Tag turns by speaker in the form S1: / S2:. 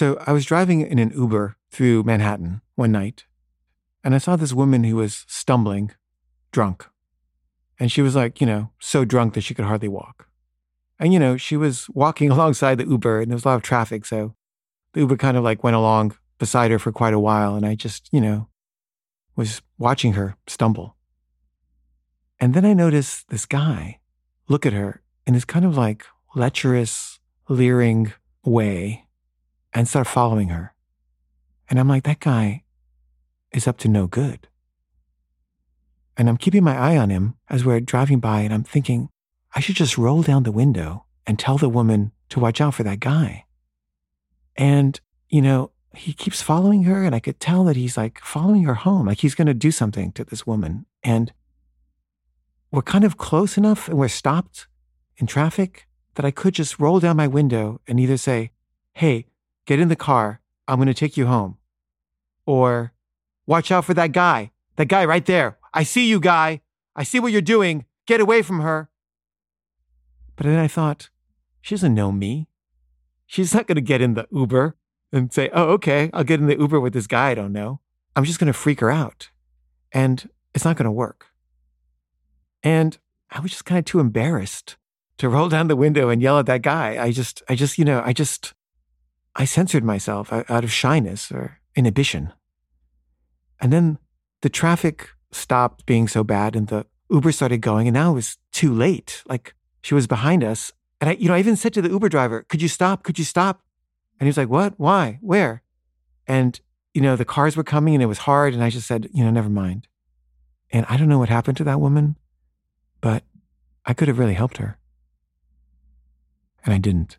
S1: So I was driving in an Uber through Manhattan one night, and I saw this woman who was stumbling, drunk. And she was like, you know, so drunk that she could hardly walk. And, you know, she was walking alongside the Uber and there was a lot of traffic. So the Uber kind of like went along beside her for quite a while. And I just, you know, was watching her stumble. And then I noticed this guy look at her in this kind of like lecherous, leering way and start following her. And I'm like, that guy is up to no good. And I'm keeping my eye on him as we're driving by, and I'm thinking, I should just roll down the window and tell the woman to watch out for that guy. And, you know, he keeps following her, and I could tell that he's like following her home, like he's going to do something to this woman. And we're kind of close enough and we're stopped in traffic that I could just roll down my window and either say, Hey, get in the car. I'm going to take you home. Or watch out for that guy, that guy right there. I see you, guy. I see what you're doing. Get away from her. But then I thought, she doesn't know me. She's not going to get in the Uber and say, oh, okay, I'll get in the Uber with this guy I don't know. I'm just going to freak her out. And it's not going to work. And I was just kind of too embarrassed to roll down the window and yell at that guy. I just, I just, you know, I just, I censored myself out of shyness or inhibition. And then the traffic stopped being so bad and the Uber started going and now it was too late. Like she was behind us. And I, you know, I even said to the Uber driver, could you stop? Could you stop? And he was like, what? Why? Where? And, you know, the cars were coming and it was hard. And I just said, you know, never mind. And I don't know what happened to that woman, but I could have really helped her. And I didn't.